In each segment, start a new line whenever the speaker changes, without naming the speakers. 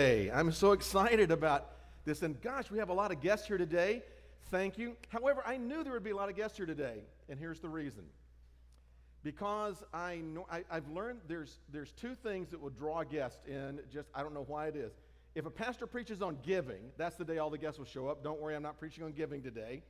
Hey, I'm so excited about this. And gosh, we have a lot of guests here today. Thank you. However, I knew there would be a lot of guests here today, and here's the reason. Because I know I, have learned there's there's two things that will draw guests in. Just I don't know why it is. If a pastor preaches on giving, that's the day all the guests will show up. Don't worry, I'm not preaching on giving today.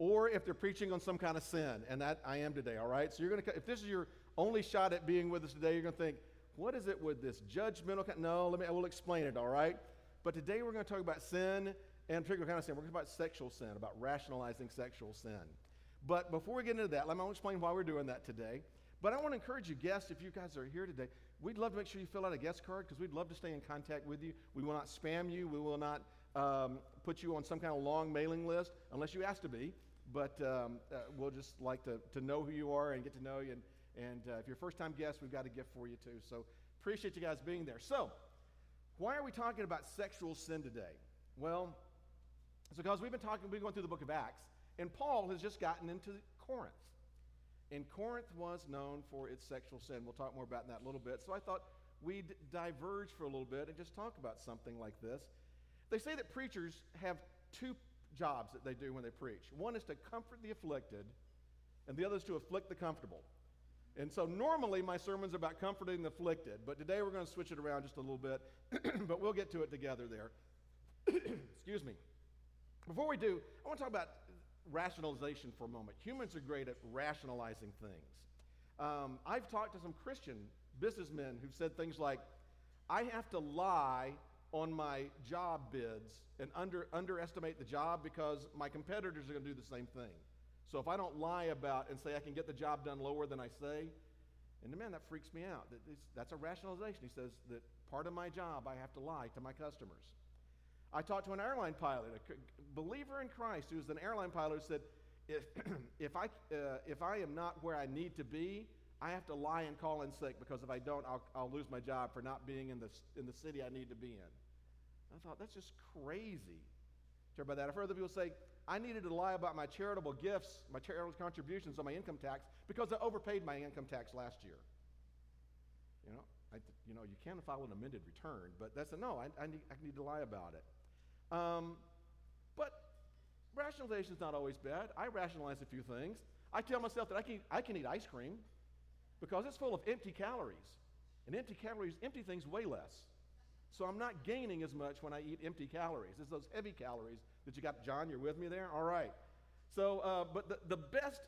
Or if they're preaching on some kind of sin, and that I am today. All right. So you're gonna if this is your only shot at being with us today, you're gonna think, what is it with this judgmental? Kind? No, let me. I will explain it. All right. But today we're going to talk about sin and particular kind of sin. We're going to talk about sexual sin, about rationalizing sexual sin. But before we get into that, let me explain why we're doing that today. But I want to encourage you, guests, if you guys are here today, we'd love to make sure you fill out a guest card because we'd love to stay in contact with you. We will not spam you. We will not um, put you on some kind of long mailing list unless you ask to be. But um, uh, we'll just like to, to know who you are and get to know you and, and uh, if you're a first time guest, we've got a gift for you too. So appreciate you guys being there. So, why are we talking about sexual sin today? Well, it's because we've been talking, we've been going through the book of Acts, and Paul has just gotten into Corinth. And Corinth was known for its sexual sin. We'll talk more about that in a little bit. So I thought we'd diverge for a little bit and just talk about something like this. They say that preachers have two jobs that they do when they preach. One is to comfort the afflicted, and the other is to afflict the comfortable. And so normally my sermon's are about comforting the afflicted, but today we're going to switch it around just a little bit, but we'll get to it together there. Excuse me. Before we do, I want to talk about rationalization for a moment. Humans are great at rationalizing things. Um, I've talked to some Christian businessmen who've said things like, I have to lie on my job bids and under, underestimate the job because my competitors are going to do the same thing. So if I don't lie about and say I can get the job done lower than I say, and man, that freaks me out. That's a rationalization. He says that part of my job, I have to lie to my customers. I talked to an airline pilot, a believer in Christ, who was an airline pilot, who said, if, if, I, uh, if I am not where I need to be, I have to lie and call in sick because if I don't, I'll, I'll lose my job for not being in the, in the city I need to be in. I thought, that's just crazy. About that? I've heard other people say, I needed to lie about my charitable gifts, my charitable contributions on my income tax because I overpaid my income tax last year. You know, I, you know, you can file an amended return, but that's a no. I, I, need, I need to lie about it. Um, but rationalization is not always bad. I rationalize a few things. I tell myself that I can, I can eat ice cream because it's full of empty calories. And empty calories, empty things weigh less. So I'm not gaining as much when I eat empty calories. It's those heavy calories that you got. John, you're with me there? All right. So, uh, but the, the best,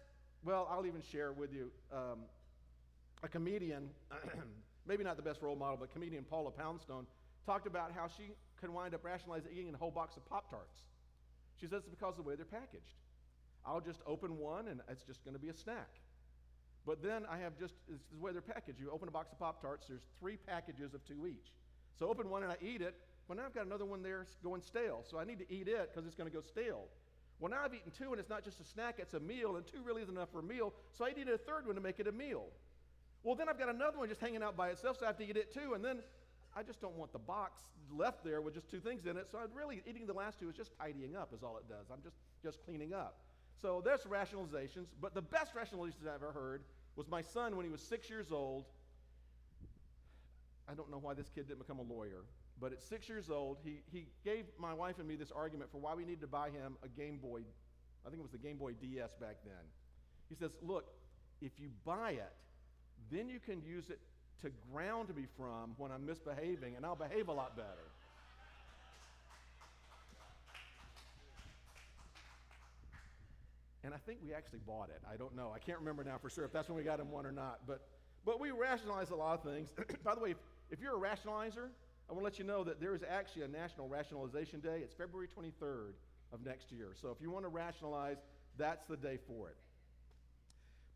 well, I'll even share with you um, a comedian, maybe not the best role model, but comedian Paula Poundstone talked about how she can wind up rationalizing eating a whole box of Pop Tarts. She says it's because of the way they're packaged. I'll just open one and it's just going to be a snack. But then I have just, this is the way they're packaged. You open a box of Pop Tarts, there's three packages of two each. So open one and I eat it. Well, now I've got another one there going stale. So I need to eat it because it's going to go stale. Well, now I've eaten two and it's not just a snack, it's a meal, and two really isn't enough for a meal. So I eat a third one to make it a meal. Well, then I've got another one just hanging out by itself, so I have to eat it too. And then I just don't want the box left there with just two things in it. So I'm really eating the last two is just tidying up, is all it does. I'm just just cleaning up. So there's rationalizations. But the best rationalizations I've ever heard was my son when he was six years old. I don't know why this kid didn't become a lawyer, but at six years old, he, he gave my wife and me this argument for why we needed to buy him a Game Boy. I think it was the Game Boy DS back then. He says, Look, if you buy it, then you can use it to ground me from when I'm misbehaving, and I'll behave a lot better. And I think we actually bought it. I don't know. I can't remember now for sure if that's when we got him one or not. But, but we rationalize a lot of things. By the way, if, if you're a rationalizer, I want to let you know that there is actually a National Rationalization Day. It's February 23rd of next year. So if you want to rationalize, that's the day for it.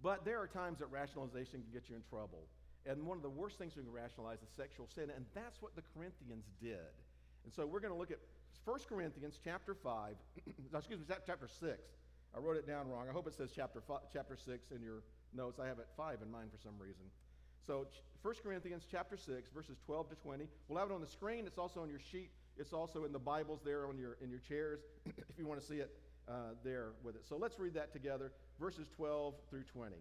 But there are times that rationalization can get you in trouble. And one of the worst things we can rationalize is sexual sin, and that's what the Corinthians did. And so we're going to look at 1 Corinthians chapter 5, excuse me, chapter 6. I wrote it down wrong. I hope it says chapter, five, chapter 6 in your notes. I have it 5 in mine for some reason. So 1 Corinthians chapter 6, verses 12 to 20. We'll have it on the screen. It's also on your sheet. It's also in the Bibles there on your, in your chairs if you want to see it uh, there with it. So let's read that together, verses 12 through 20.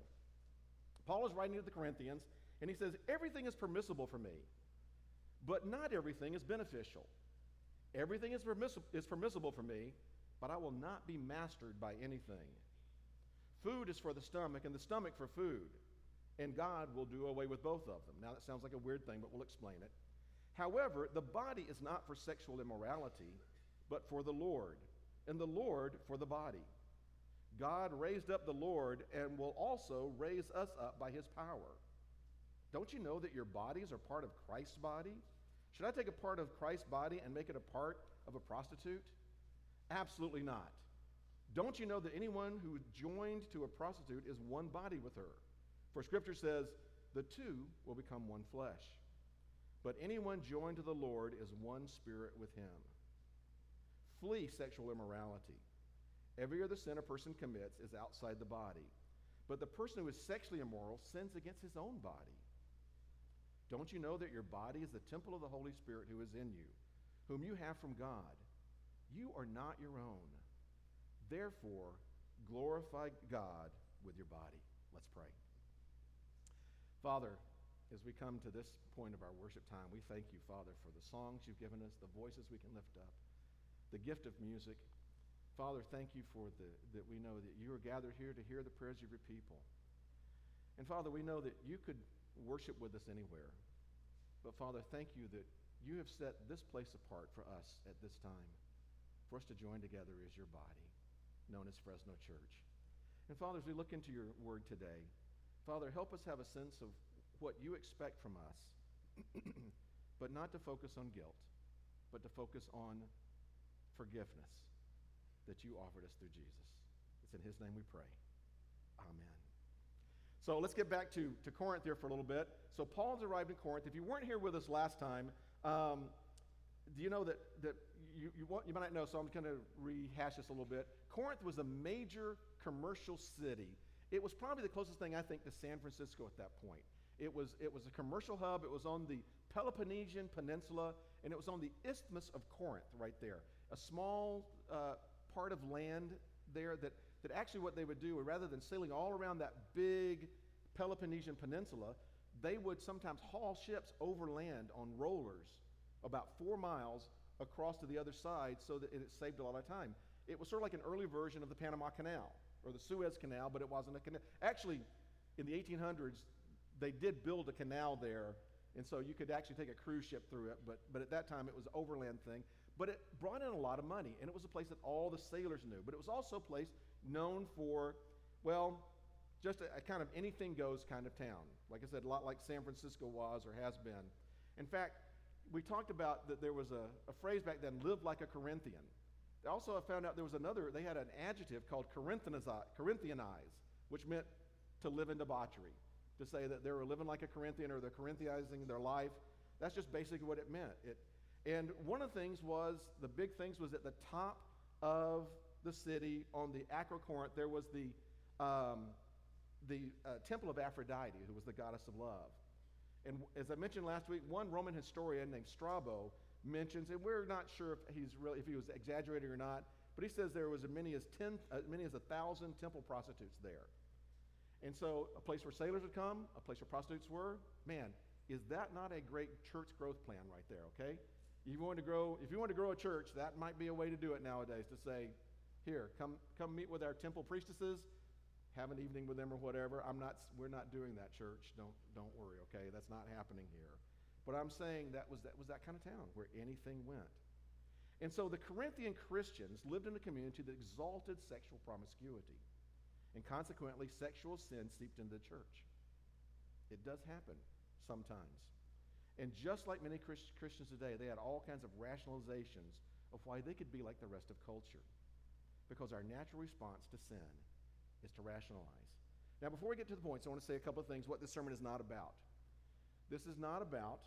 Paul is writing to the Corinthians, and he says, Everything is permissible for me, But not everything is beneficial. Everything is, permiss- is permissible for me, but I will not be mastered by anything. Food is for the stomach, and the stomach for food. And God will do away with both of them. Now, that sounds like a weird thing, but we'll explain it. However, the body is not for sexual immorality, but for the Lord, and the Lord for the body. God raised up the Lord and will also raise us up by his power. Don't you know that your bodies are part of Christ's body? Should I take a part of Christ's body and make it a part of a prostitute? Absolutely not. Don't you know that anyone who is joined to a prostitute is one body with her? For scripture says, the two will become one flesh. But anyone joined to the Lord is one spirit with him. Flee sexual immorality. Every other sin a person commits is outside the body. But the person who is sexually immoral sins against his own body. Don't you know that your body is the temple of the Holy Spirit who is in you, whom you have from God? You are not your own. Therefore, glorify God with your body. Let's pray. Father, as we come to this point of our worship time, we thank you, Father, for the songs you've given us, the voices we can lift up, the gift of music. Father, thank you for the, that we know that you are gathered here to hear the prayers of your people. And Father, we know that you could worship with us anywhere. But Father, thank you that you have set this place apart for us at this time, for us to join together as your body, known as Fresno Church. And Father, as we look into your word today, Father, help us have a sense of what you expect from us, but not to focus on guilt, but to focus on forgiveness that you offered us through Jesus. It's in his name we pray. Amen. So let's get back to, to Corinth here for a little bit. So Paul's arrived in Corinth. If you weren't here with us last time, um, do you know that, that you, you, want, you might not know, so I'm going to rehash this a little bit. Corinth was a major commercial city. It was probably the closest thing, I think, to San Francisco at that point. It was, it was a commercial hub. It was on the Peloponnesian Peninsula, and it was on the Isthmus of Corinth right there. A small uh, part of land there that, that actually what they would do, rather than sailing all around that big Peloponnesian Peninsula, they would sometimes haul ships overland on rollers about four miles across to the other side so that it saved a lot of time. It was sort of like an early version of the Panama Canal or the Suez Canal, but it wasn't a canal. Actually, in the 1800s, they did build a canal there, and so you could actually take a cruise ship through it, but, but at that time it was an overland thing. But it brought in a lot of money, and it was a place that all the sailors knew. But it was also a place known for, well, just a, a kind of anything goes kind of town. Like I said, a lot like San Francisco was or has been. In fact, we talked about that there was a, a phrase back then, live like a Corinthian. Also, I found out there was another, they had an adjective called Corinthianize, which meant to live in debauchery, to say that they were living like a Corinthian or they're Corinthianizing their life. That's just basically what it meant. It, and one of the things was, the big things was at the top of the city on the Acrocorinth, there was the, um, the uh, temple of Aphrodite, who was the goddess of love. And as I mentioned last week, one Roman historian named Strabo mentions, and we're not sure if he's really if he was exaggerating or not, but he says there was as many as ten, uh, as many as a thousand temple prostitutes there. And so, a place where sailors would come, a place where prostitutes were. Man, is that not a great church growth plan right there? Okay, you want to grow, if you want to grow a church, that might be a way to do it nowadays. To say, here, come come meet with our temple priestesses, have an evening with them or whatever. I'm not. We're not doing that, church. Don't don't worry. Okay, that's not happening here. But I'm saying that was that was that kind of town where anything went. And so the Corinthian Christians lived in a community that exalted sexual promiscuity. And consequently, sexual sin seeped into the church. It does happen sometimes. And just like many Christians today, they had all kinds of rationalizations of why they could be like the rest of culture. Because our natural response to sin is to rationalize. Now, before we get to the points, I want to say a couple of things what this sermon is not about. This is not about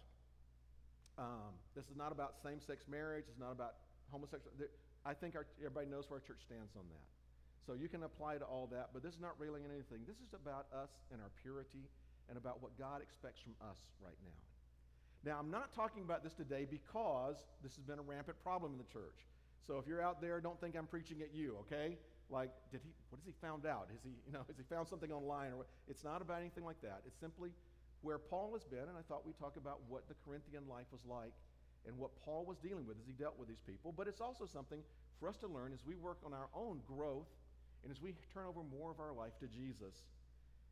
um, this is not about same-sex marriage. It's not about homosexual. I think our, everybody knows where our church stands on that. So you can apply to all that, but this is not railing at anything. This is about us and our purity and about what God expects from us right now. Now, I'm not talking about this today because this has been a rampant problem in the church. So if you're out there, don't think I'm preaching at you, okay? Like, did he, what has he found out? Has he, you know, has he found something online? Or It's not about anything like that. It's simply where Paul has been, and I thought we'd talk about what the Corinthian life was like and what Paul was dealing with as he dealt with these people. But it's also something for us to learn as we work on our own growth and as we turn over more of our life to Jesus.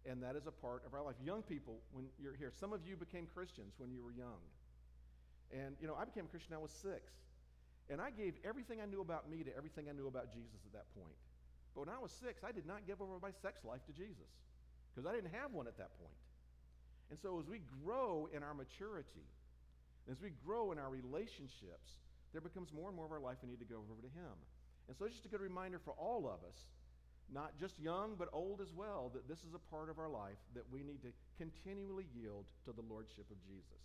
And that is a part of our life. Young people, when you're here, some of you became Christians when you were young. And, you know, I became a Christian I was six. And I gave everything I knew about me to everything I knew about Jesus at that point. But when I was six, I did not give over my sex life to Jesus because I didn't have one at that point. And so as we grow in our maturity, as we grow in our relationships, there becomes more and more of our life we need to go over to Him. And so just a good reminder for all of us, not just young, but old as well, that this is a part of our life that we need to continually yield to the Lordship of Jesus.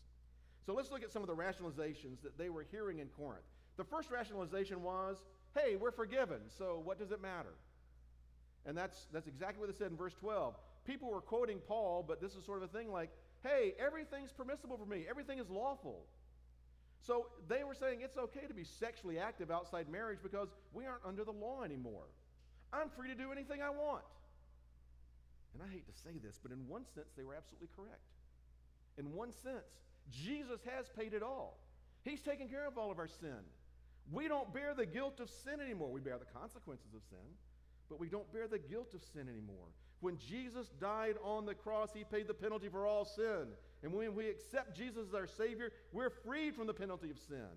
So let's look at some of the rationalizations that they were hearing in Corinth. The first rationalization was, hey, we're forgiven, so what does it matter? And that's, that's exactly what they said in verse 12. People were quoting Paul, but this is sort of a thing like, hey, everything's permissible for me, everything is lawful. So they were saying it's okay to be sexually active outside marriage because we aren't under the law anymore. I'm free to do anything I want. And I hate to say this, but in one sense, they were absolutely correct. In one sense, Jesus has paid it all. He's taken care of all of our sin. We don't bear the guilt of sin anymore. We bear the consequences of sin, but we don't bear the guilt of sin anymore. When Jesus died on the cross, he paid the penalty for all sin. And when we accept Jesus as our Savior, we're freed from the penalty of sin.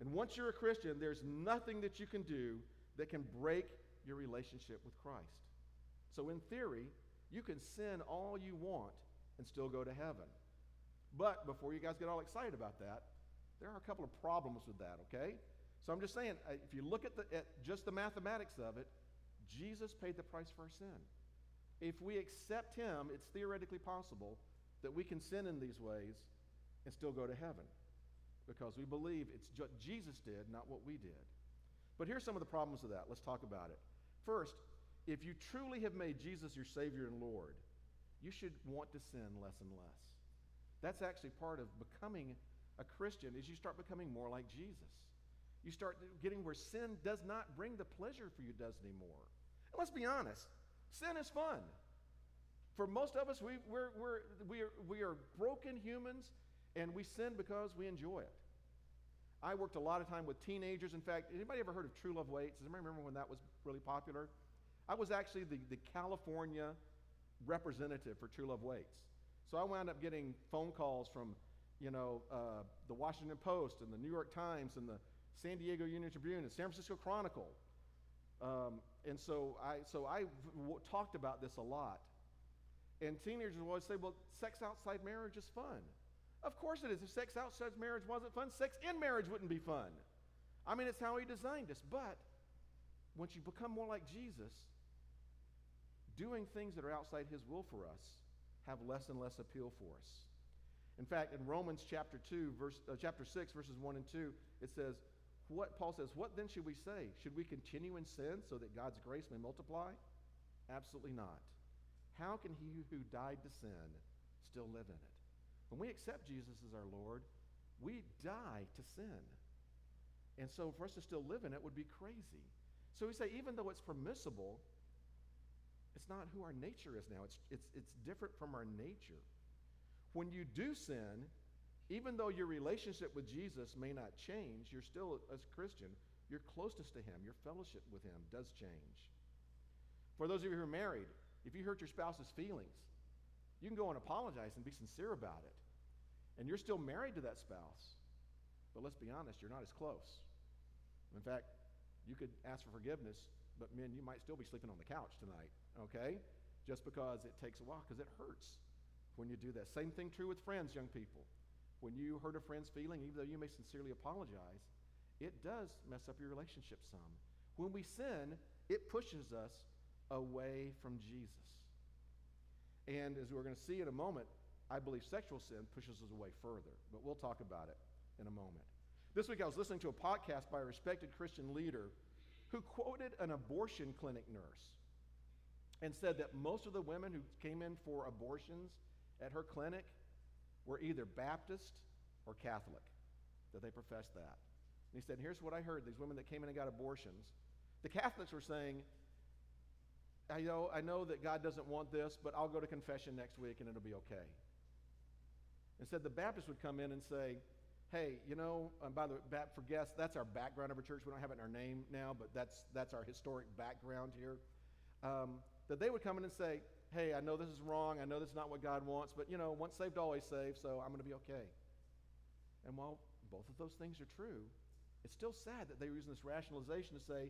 And once you're a Christian, there's nothing that you can do that can break your relationship with Christ. So, in theory, you can sin all you want and still go to heaven. But before you guys get all excited about that, there are a couple of problems with that, okay? So I'm just saying, uh, if you look at, the, at just the mathematics of it, Jesus paid the price for our sin. If we accept him, it's theoretically possible that we can sin in these ways and still go to heaven because we believe it's what Jesus did, not what we did. But here's some of the problems with that. Let's talk about it. First, if you truly have made Jesus your Savior and Lord, you should want to sin less and less. That's actually part of becoming a Christian is you start becoming more like Jesus. You start getting where sin does not bring the pleasure for you does anymore. Let's be honest, sin is fun. For most of us, we, we're, we're, we, are, we are broken humans and we sin because we enjoy it. I worked a lot of time with teenagers. In fact, anybody ever heard of True Love Waits? Does anybody remember when that was really popular? I was actually the, the California representative for True Love Waits. So I wound up getting phone calls from, you know, uh, the Washington Post and the New York Times and the San Diego Union Tribune and San Francisco Chronicle. Um, and so I, so I w- talked about this a lot. And teenagers will always say, well, sex outside marriage is fun. Of course it is. If sex outside marriage wasn't fun, sex in marriage wouldn't be fun. I mean, it's how he designed us. But once you become more like Jesus, doing things that are outside his will for us have less and less appeal for us. In fact, in Romans chapter 2, verse, uh, chapter 6, verses 1 and 2, it says, what Paul says, what then should we say? Should we continue in sin so that God's grace may multiply? Absolutely not. How can he who died to sin still live in it? When we accept Jesus as our Lord, we die to sin. And so for us to still live in it would be crazy. So we say, even though it's permissible, it's not who our nature is now. It's, it's, it's different from our nature. When you do sin, even though your relationship with Jesus may not change, you're still, a Christian, your closeness to Him, your fellowship with Him does change. For those of you who are married, if you hurt your spouse's feelings, you can go and apologize and be sincere about it. And you're still married to that spouse. But let's be honest, you're not as close. In fact, you could ask for forgiveness, but men, you might still be sleeping on the couch tonight okay? Just because it takes a while, because it hurts when you do that. Same thing true with friends, young people. When you hurt a friend's feeling, even though you may sincerely apologize, it does mess up your relationship some. When we sin, it pushes us away from Jesus. And as we're going to see in a moment, I believe sexual sin pushes us away further, but we'll talk about it in a moment. This week I was listening to a podcast by a respected Christian leader who quoted an abortion clinic nurse and said that most of the women who came in for abortions at her clinic were either Baptist or Catholic, that they professed that. And he said, Here's what I heard these women that came in and got abortions. The Catholics were saying, I know, I know that God doesn't want this, but I'll go to confession next week and it'll be okay. And said the Baptist would come in and say, hey, you know, and by the way, for guests, that's our background of our church. We don't have it in our name now, but that's, that's our historic background here. Um, that they would come in and say, hey, I know this is wrong. I know this is not what God wants, but, you know, once saved, always saved, so I'm going to be okay. And while both of those things are true, it's still sad that they're using this rationalization to say,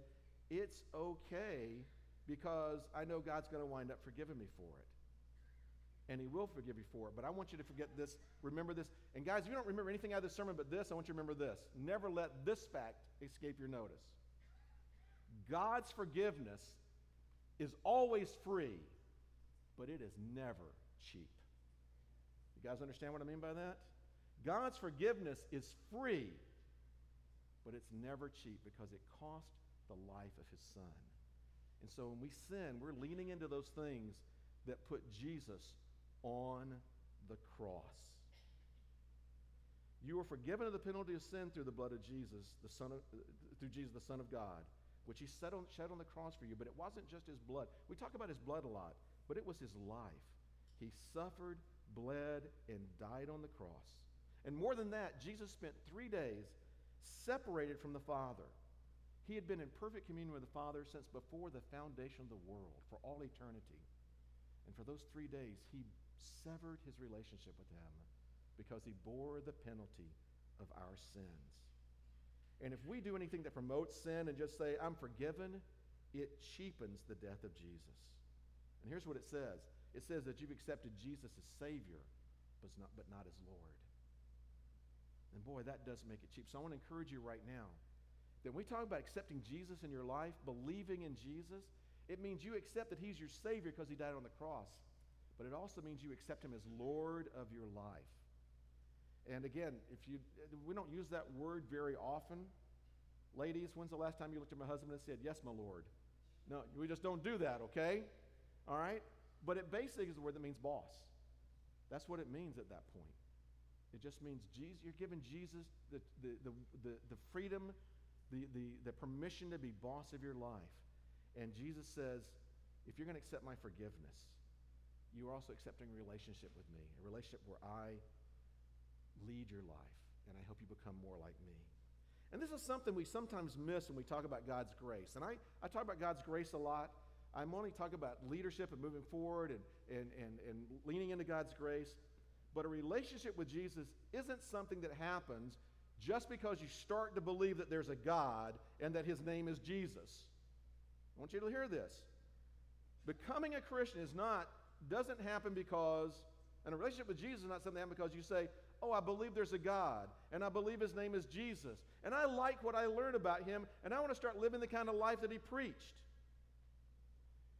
it's okay because I know God's going to wind up forgiving me for it. And He will forgive you for it. But I want you to forget this, remember this. And guys, if you don't remember anything out of this sermon but this, I want you to remember this. Never let this fact escape your notice. God's forgiveness is always free, but it is never cheap. You guys understand what I mean by that? God's forgiveness is free, but it's never cheap because it cost the life of his son. And so when we sin, we're leaning into those things that put Jesus on the cross. You were forgiven of the penalty of sin through the blood of Jesus, the Son of, through Jesus, the Son of God, which He shed on, shed on the cross for you. But it wasn't just His blood. We talk about His blood a lot, but it was His life. He suffered, bled, and died on the cross. And more than that, Jesus spent three days separated from the Father. He had been in perfect communion with the Father since before the foundation of the world, for all eternity. And for those three days, he severed his relationship with him because he bore the penalty of our sins. And if we do anything that promotes sin and just say, I'm forgiven, it cheapens the death of Jesus. And here's what it says it says that you've accepted Jesus as Savior, but not, but not as Lord. And boy, that does make it cheap. So I want to encourage you right now that when we talk about accepting Jesus in your life, believing in Jesus, it means you accept that He's your Savior because He died on the cross. But it also means you accept Him as Lord of your life. And again, if you we don't use that word very often. Ladies, when's the last time you looked at my husband and said, Yes, my Lord? No, we just don't do that, okay? All right? But it basically is a word that means boss. That's what it means at that point. It just means Jesus, you're giving Jesus the, the, the, the, the freedom, the, the, the permission to be boss of your life. And Jesus says, if you're going to accept my forgiveness, you are also accepting a relationship with me, a relationship where I lead your life, and I help you become more like me. And this is something we sometimes miss when we talk about God's grace. And I, I talk about God's grace a lot. I'm only talking about leadership and moving forward and, and, and, and leaning into God's grace. But a relationship with Jesus isn't something that happens just because you start to believe that there's a God and that his name is Jesus. I want you to hear this. Becoming a Christian is not, doesn't happen because, and a relationship with Jesus is not something that happens because you say, oh, I believe there's a God, and I believe his name is Jesus, and I like what I learned about him, and I want to start living the kind of life that he preached.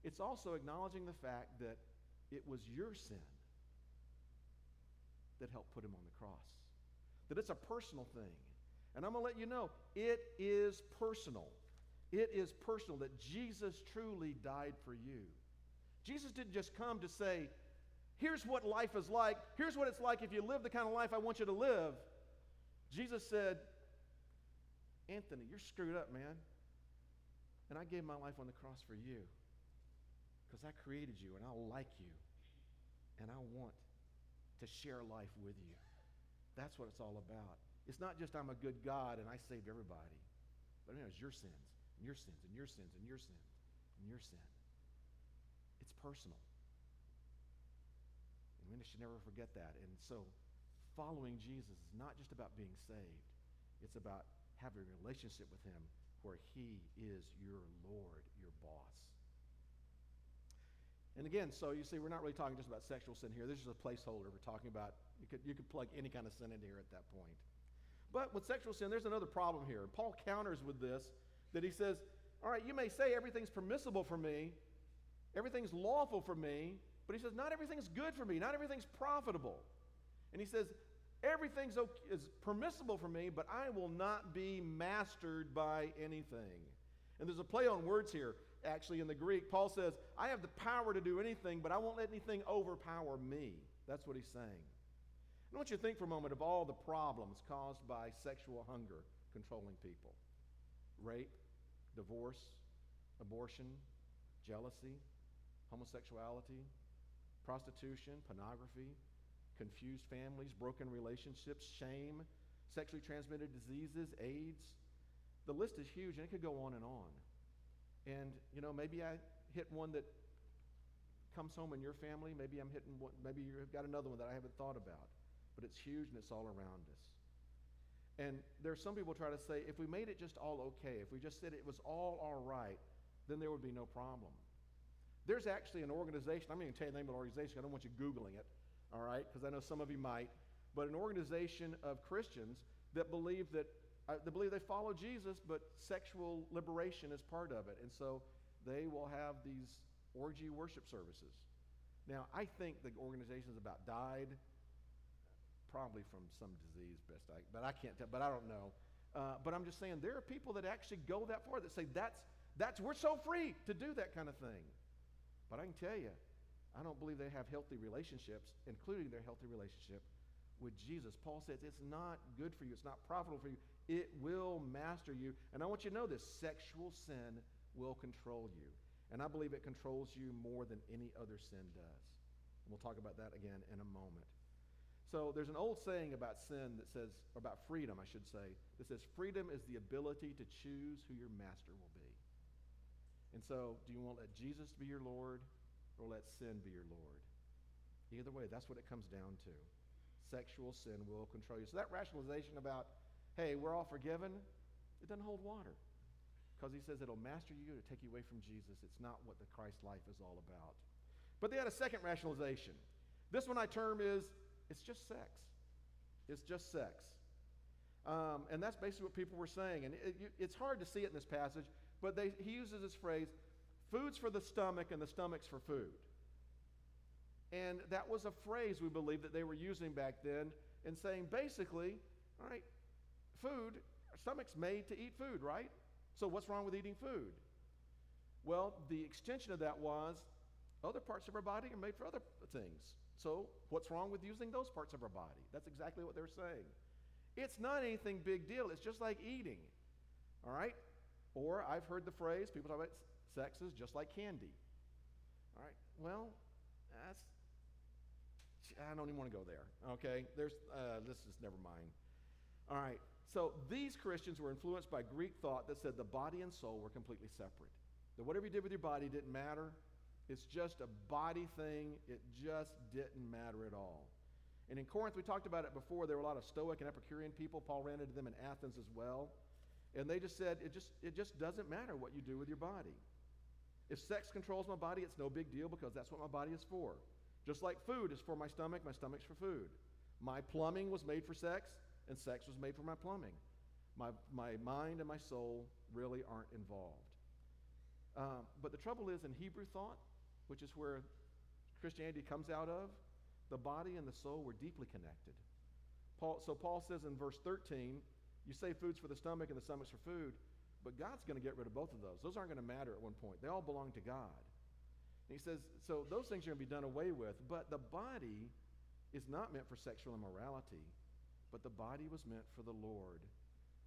It's also acknowledging the fact that it was your sin that helped put him on the cross, that it's a personal thing. And I'm going to let you know, it is personal. It is personal that Jesus truly died for you. Jesus didn't just come to say, here's what life is like, here's what it's like if you live the kind of life I want you to live. Jesus said, Anthony, you're screwed up, man. And I gave my life on the cross for you because I created you and I like you and I want to share life with you. That's what it's all about. It's not just I'm a good God and I saved everybody, but it was your sins and your sins and your sins and your sins and your sin. It's personal. And we should never forget that. And so following Jesus is not just about being saved, it's about having a relationship with him where he is your Lord, your boss. And again, so you see, we're not really talking just about sexual sin here. This is a placeholder. We're talking about, you could, you could plug any kind of sin in here at that point. But with sexual sin, there's another problem here. Paul counters with this that he says, All right, you may say everything's permissible for me, everything's lawful for me, but he says, Not everything's good for me, not everything's profitable. And he says, Everything's okay, is permissible for me, but I will not be mastered by anything. And there's a play on words here, actually, in the Greek. Paul says, I have the power to do anything, but I won't let anything overpower me. That's what he's saying. I want you to think for a moment of all the problems caused by sexual hunger controlling people rape, divorce, abortion, jealousy, homosexuality, prostitution, pornography, confused families, broken relationships, shame, sexually transmitted diseases, AIDS. The list is huge and it could go on and on. And, you know, maybe I hit one that comes home in your family. Maybe I'm hitting one, maybe you've got another one that I haven't thought about. But it's huge and it's all around us. And there are some people try to say if we made it just all okay, if we just said it was all all right, then there would be no problem. There's actually an organization, I'm not going to tell you the name of the organization, I don't want you Googling it, all right, because I know some of you might, but an organization of Christians that believe that they believe they follow Jesus, but sexual liberation is part of it. And so they will have these orgy worship services. Now, I think the organization is about died, probably from some disease, best I, but I can't tell, but I don't know. Uh, but I'm just saying there are people that actually go that far that say that's, that's, we're so free to do that kind of thing. But I can tell you, I don't believe they have healthy relationships, including their healthy relationship with Jesus. Paul says it's not good for you, it's not profitable for you. It will master you. And I want you to know this sexual sin will control you. And I believe it controls you more than any other sin does. And we'll talk about that again in a moment. So there's an old saying about sin that says, or about freedom, I should say, that says freedom is the ability to choose who your master will be. And so, do you want to let Jesus be your Lord or let sin be your Lord? Either way, that's what it comes down to. Sexual sin will control you. So that rationalization about, hey, we're all forgiven, it doesn't hold water. Because he says it'll master you to take you away from Jesus. It's not what the Christ life is all about. But they had a second rationalization. This one I term is it's just sex. It's just sex. Um, and that's basically what people were saying. And it, it, it's hard to see it in this passage, but they, he uses this phrase food's for the stomach and the stomach's for food. And that was a phrase we believe that they were using back then in saying basically, all right, food, our stomach's made to eat food, right? So what's wrong with eating food? Well, the extension of that was other parts of our body are made for other things. So what's wrong with using those parts of our body? That's exactly what they're saying. It's not anything big deal. It's just like eating. All right? Or I've heard the phrase, people talk about sex is just like candy. All right? Well, that's I don't even want to go there. Okay? There's uh, this is never mind. All right. So these Christians were influenced by Greek thought that said the body and soul were completely separate. That whatever you did with your body didn't matter. It's just a body thing. It just didn't matter at all. And in Corinth, we talked about it before. There were a lot of Stoic and Epicurean people. Paul ran into them in Athens as well. And they just said, it just, it just doesn't matter what you do with your body. If sex controls my body, it's no big deal because that's what my body is for. Just like food is for my stomach, my stomach's for food. My plumbing was made for sex, and sex was made for my plumbing. My, my mind and my soul really aren't involved. Um, but the trouble is, in Hebrew thought, which is where Christianity comes out of, the body and the soul were deeply connected. Paul, so Paul says in verse 13, you say food's for the stomach and the stomach's for food, but God's going to get rid of both of those. Those aren't going to matter at one point. They all belong to God. And he says, so those things are going to be done away with, but the body is not meant for sexual immorality, but the body was meant for the Lord,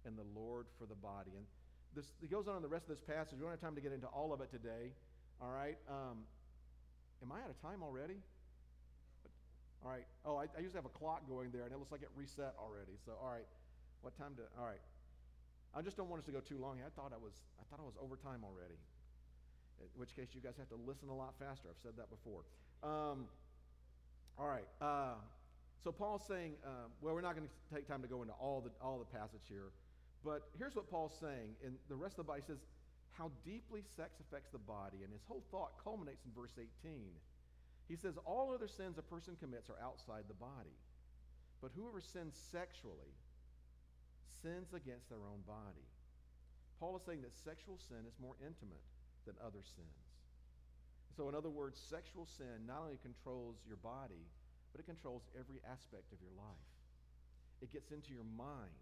and the Lord for the body. And this it goes on in the rest of this passage. We don't have time to get into all of it today. All right. Um, am I out of time already? All right. Oh, I, I used to have a clock going there, and it looks like it reset already. So, all right. What time to? All right. I just don't want us to go too long. I thought I was. I thought I was over time already. In which case, you guys have to listen a lot faster. I've said that before. Um, all right. Uh, so Paul's saying, uh, well, we're not going to take time to go into all the all the passage here, but here's what Paul's saying. And the rest of the Bible says how deeply sex affects the body, and his whole thought culminates in verse 18. He says, All other sins a person commits are outside the body. But whoever sins sexually sins against their own body. Paul is saying that sexual sin is more intimate than other sins. So, in other words, sexual sin not only controls your body, but it controls every aspect of your life. It gets into your mind,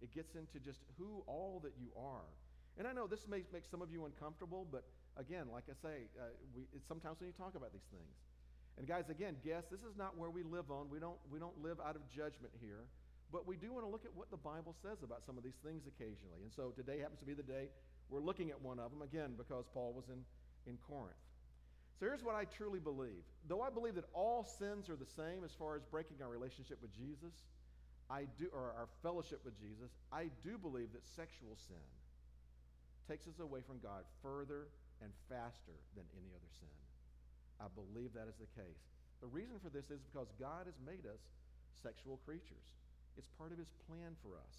it gets into just who all that you are. And I know this may make some of you uncomfortable, but again, like I say, uh, we, sometimes when you talk about these things. And guys, again, guess this is not where we live on. We don't, we don't live out of judgment here. But we do want to look at what the Bible says about some of these things occasionally. And so today happens to be the day we're looking at one of them, again, because Paul was in, in Corinth. So here's what I truly believe. Though I believe that all sins are the same as far as breaking our relationship with Jesus, I do, or our fellowship with Jesus, I do believe that sexual sin takes us away from God further and faster than any other sin. I believe that is the case. The reason for this is because God has made us sexual creatures. It's part of his plan for us.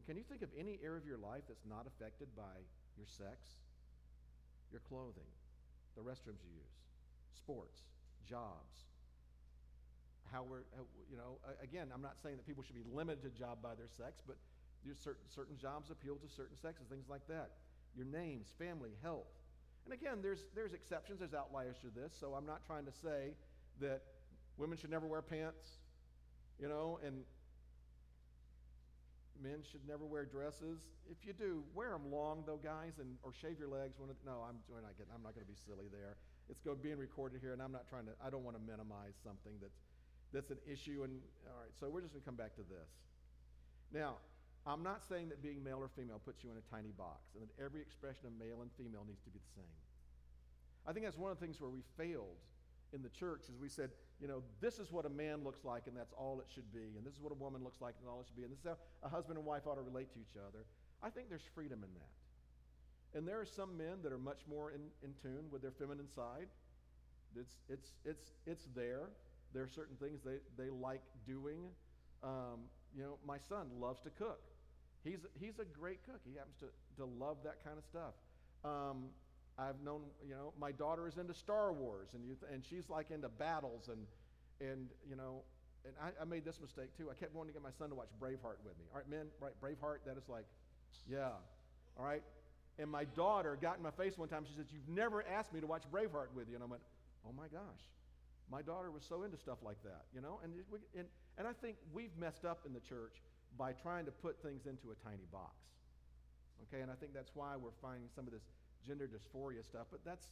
And can you think of any area of your life that's not affected by your sex, your clothing, the restrooms you use, sports, jobs? How we're, you know, again, I'm not saying that people should be limited to job by their sex, but there's certain, certain jobs appeal to certain sexes, things like that. Your names, family, health. And again, there's, there's exceptions, there's outliers to this, so I'm not trying to say that women should never wear pants, you know, and men should never wear dresses. If you do, wear them long though, guys, and or shave your legs. When it, no, I'm, I'm not going to be silly there. It's going being recorded here, and I'm not trying to. I don't want to minimize something that's that's an issue. And all right, so we're just going to come back to this. Now, I'm not saying that being male or female puts you in a tiny box, and that every expression of male and female needs to be the same. I think that's one of the things where we failed in the church is we said, you know, this is what a man looks like and that's all it should be, and this is what a woman looks like and all it should be, and this is how a husband and wife ought to relate to each other. I think there's freedom in that. And there are some men that are much more in, in tune with their feminine side. It's, it's, it's, it's there. There are certain things they, they like doing. Um, you know, my son loves to cook. He's, he's a great cook. He happens to, to love that kind of stuff. Um, I've known, you know, my daughter is into Star Wars, and, you and she's like into battles, and, and you know, and I, I, made this mistake too. I kept wanting to get my son to watch Braveheart with me. All right, men, right? Braveheart, that is like, yeah. All right? And my daughter got in my face one time. She said, You've never asked me to watch Braveheart with you. And I went, Oh my gosh. My daughter was so into stuff like that, you know? And, we, and, and I think we've messed up in the church by trying to put things into a tiny box. Okay? And I think that's why we're finding some of this gender dysphoria stuff, but that's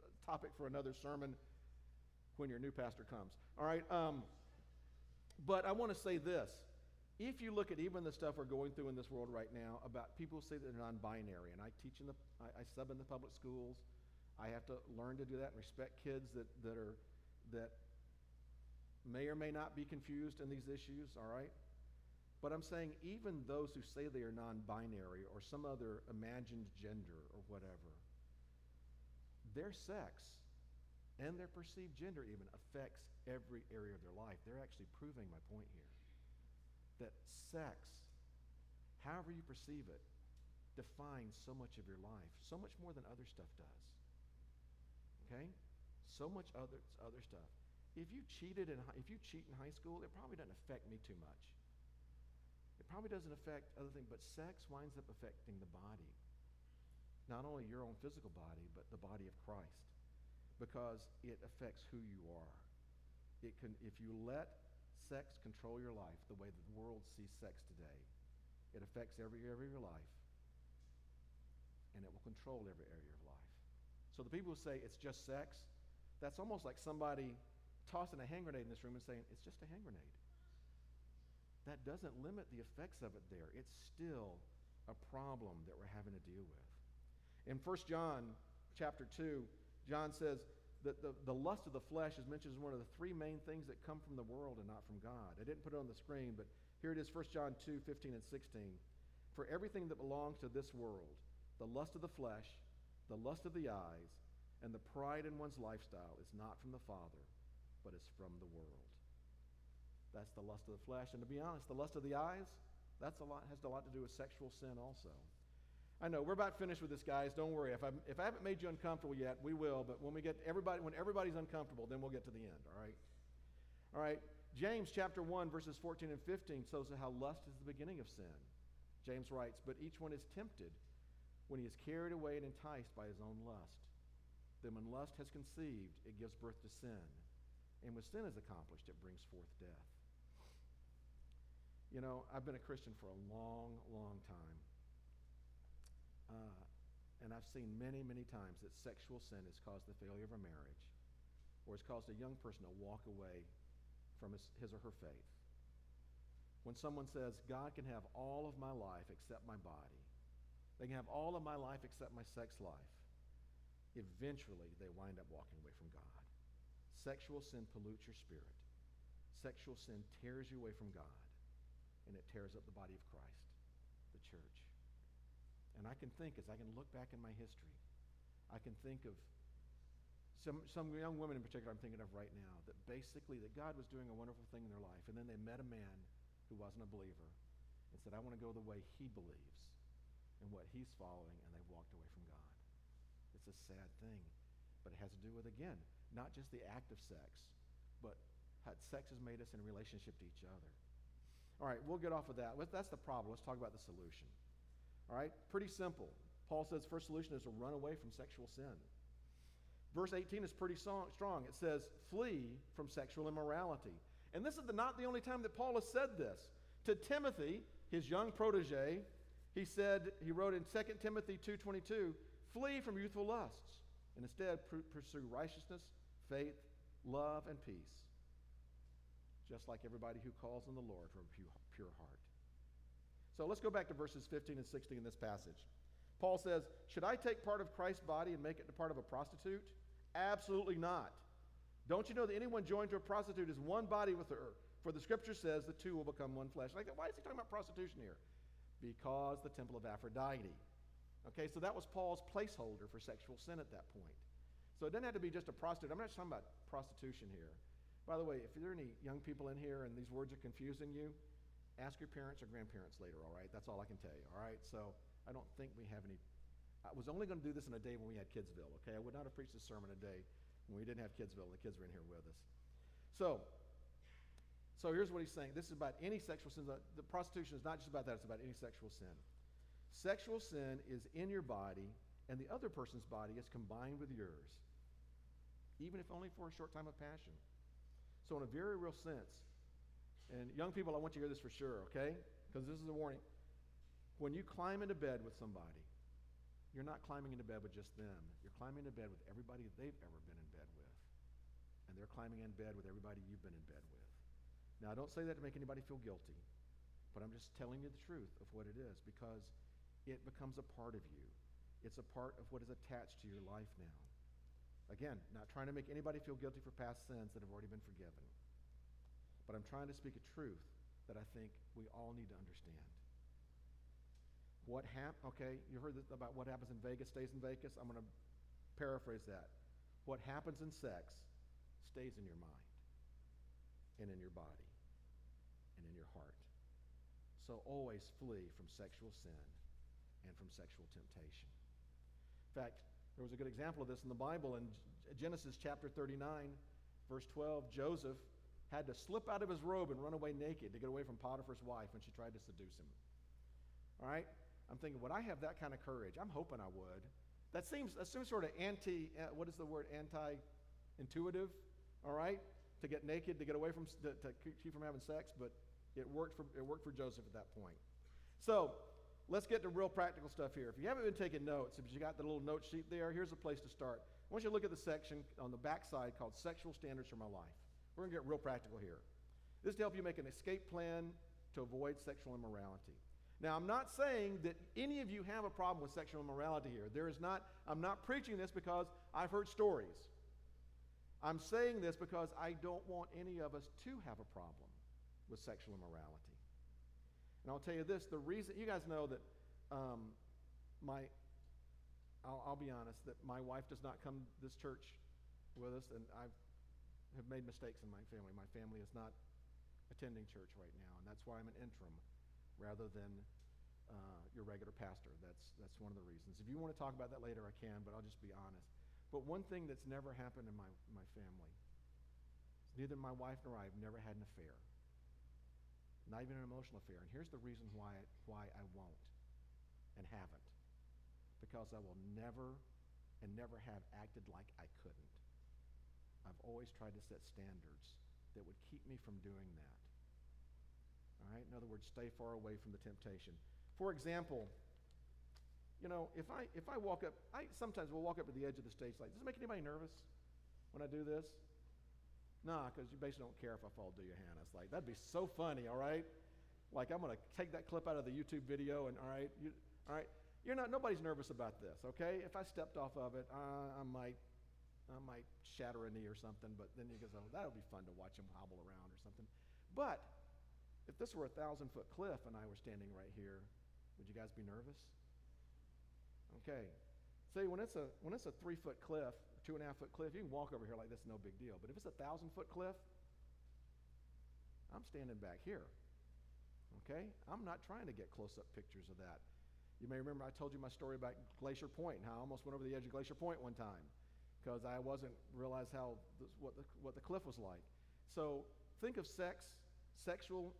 a topic for another sermon when your new pastor comes. All right. Um, but I want to say this. If you look at even the stuff we're going through in this world right now about people say that they're non-binary, and I teach in the, I, I sub in the public schools. I have to learn to do that and respect kids that, that are, that may or may not be confused in these issues, all right? But I'm saying even those who say they are non binary or some other imagined gender or whatever, their sex and their perceived gender even affects every area of their life. They're actually proving my point here. That sex, however you perceive it, defines so much of your life, so much more than other stuff does. Okay? So much other, other stuff. If you cheated in if you cheat in high school, it probably doesn't affect me too much. It probably doesn't affect other things, but sex winds up affecting the body. Not only your own physical body, but the body of Christ. Because it affects who you are. It can, if you let sex control your life the way the world sees sex today, it affects every area of your life. And it will control every area of life. So the people who say it's just sex, that's almost like somebody tossing a hand grenade in this room and saying, it's just a hand grenade that doesn't limit the effects of it there. It's still a problem that we're having to deal with. In 1 John chapter 2, John says that the, the lust of the flesh is mentioned as one of the three main things that come from the world and not from God. I didn't put it on the screen, but here it is 1 John 2 15 and 16. For everything that belongs to this world, the lust of the flesh, the lust of the eyes, and the pride in one's lifestyle is not from the Father, but is from the world. That's the lust of the flesh. And to be honest, the lust of the eyes, that's a lot, has a lot to do with sexual sin also. I know, we're about finished with this, guys. Don't worry. If, i if I haven't made you uncomfortable yet, we will. But when we get everybody, when everybody's uncomfortable, then we'll get to the end, all right? All right. James chapter 1, verses 14 and 15 shows how lust is the beginning of sin. James writes, But each one is tempted when he is carried away and enticed by his own lust. Then when lust has conceived, it gives birth to sin. And when sin is accomplished, it brings forth death. You know, I've been a Christian for a long, long time. Uh, and I've seen many, many times that sexual sin has caused the failure of a marriage or has caused a young person to walk away from his, his or her faith. When someone says, God can have all of my life except my body, they can have all of my life except my sex life. eventually they wind up walking away from God. Sexual sin pollutes your spirit. Sexual sin tears you away from God, and it tears up the body of Christ, the church. And I can think, as I can look back in my history, I can think of some, some young women in particular I'm thinking of right now that basically that God was doing a wonderful thing in their life, and then they met a man who wasn't a believer and said, I want to go the way he believes and what he's following, and they walked away from God. It's a sad thing, but it has to do with, again, not just the act of sex, but how sex has made us in relationship to each other. All right, we'll get off of that. That's the problem. Let's talk about the solution. All right, pretty simple. Paul says first solution is to run away from sexual sin. Verse 18 is pretty strong. It says, flee from sexual immorality. And this is the, not the only time that Paul has said this. To Timothy, his young protege, he said, he wrote in 2 Timothy 2.22, flee from youthful lusts, and instead pursue righteousness, faith, love, and peace. Just like everybody who calls on the Lord from a pure heart. So let's go back to verses 15 and 16 in this passage. Paul says, Should I take part of Christ's body and make it the part of a prostitute? Absolutely not. Don't you know that anyone joined to a prostitute is one body with her? For the scripture says the two will become one flesh. Like, why is he talking about prostitution here? Because the temple of Aphrodite. Okay, so that was Paul's placeholder for sexual sin at that point. So it doesn't have to be just a prostitute. I'm not talking about prostitution here. By the way, if there are any young people in here and these words are confusing you, ask your parents or grandparents later, all right? That's all I can tell you, all right? So I don't think we have any. I was only going to do this in a day when we had Kidsville, okay? I would not have preached this sermon a day when we didn't have Kidsville and the kids were in here with us. So, so here's what he's saying. This is about any sexual sin. The prostitution is not just about that, it's about any sexual sin. Sexual sin is in your body, and the other person's body is combined with yours, even if only for a short time of passion. So, in a very real sense, and young people, I want you to hear this for sure, okay? Because this is a warning. When you climb into bed with somebody, you're not climbing into bed with just them. You're climbing into bed with everybody they've ever been in bed with. And they're climbing in bed with everybody you've been in bed with. Now, I don't say that to make anybody feel guilty, but I'm just telling you the truth of what it is because it becomes a part of you. It's a part of what is attached to your life now. Again, not trying to make anybody feel guilty for past sins that have already been forgiven. But I'm trying to speak a truth that I think we all need to understand. What happened, okay, you heard about what happens in Vegas stays in Vegas. I'm going to paraphrase that. What happens in sex stays in your mind and in your body and in your heart. So always flee from sexual sin and from sexual temptation. In fact, there was a good example of this in the Bible in Genesis chapter 39, verse 12. Joseph had to slip out of his robe and run away naked to get away from Potiphar's wife when she tried to seduce him. All right? I'm thinking, would I have that kind of courage? I'm hoping I would. That seems, that seems sort of anti, uh, what is the word, anti intuitive, all right? To get naked, to get away from, to, to keep from having sex, but it worked, for, it worked for Joseph at that point. So, let's get to real practical stuff here. If you haven't been taking notes, if you got the little note sheet there, here's a place to start. I want you to look at the section on the back side called Sexual Standards for My Life. We're going to get real practical here. This is to help you make an escape plan to avoid sexual immorality. Now, I'm not saying that any of you have a problem with sexual immorality here. There is not, I'm not preaching this because I've heard stories. I'm saying this because I don't want any of us to have a problem with sexual immorality. And I'll tell you this the reason, you guys know that um, my, I'll, I'll, be honest, that my wife does not come to this church with us, and I have made mistakes in my family. My family is not attending church right now, and that's why I'm an interim rather than uh, your regular pastor. That's, that's one of the reasons. If you want to talk about that later, I can, but I'll just be honest. But one thing that's never happened in my, my family neither my wife nor I have never had an affair, not even an emotional affair. And here's the reason why, why I won't and haven't because I will never and never have acted like I couldn't. I've always tried to set standards that would keep me from doing that. All right? In other words, stay far away from the temptation. For example, you know, if I if I walk up, I sometimes will walk up to the edge of the stage like, does it make anybody nervous when I do this? Nah, because you basically don't care if I fall do your hand. It's like that'd be so funny, all right? Like I'm gonna take that clip out of the YouTube video and all right, you, all right. You're not, nobody's nervous about this, okay? If I stepped off of it, uh, I might, I might shatter a knee or something, but then you go, oh, that would be fun to watch him hobble around or something. But if this were a thousand foot cliff and I were standing right here, would you guys be nervous? Okay. See, when it's a when it's a three foot cliff, two and a half foot cliff, you can walk over here like this, no big deal. But if it's a thousand foot cliff, I'm standing back here. Okay? I'm not trying to get close up pictures of that. You may remember I told you my story about Glacier Point and how I almost went over the edge of Glacier Point one time because I wasn't realized how this, what the what the cliff was like. So think of sex, sexual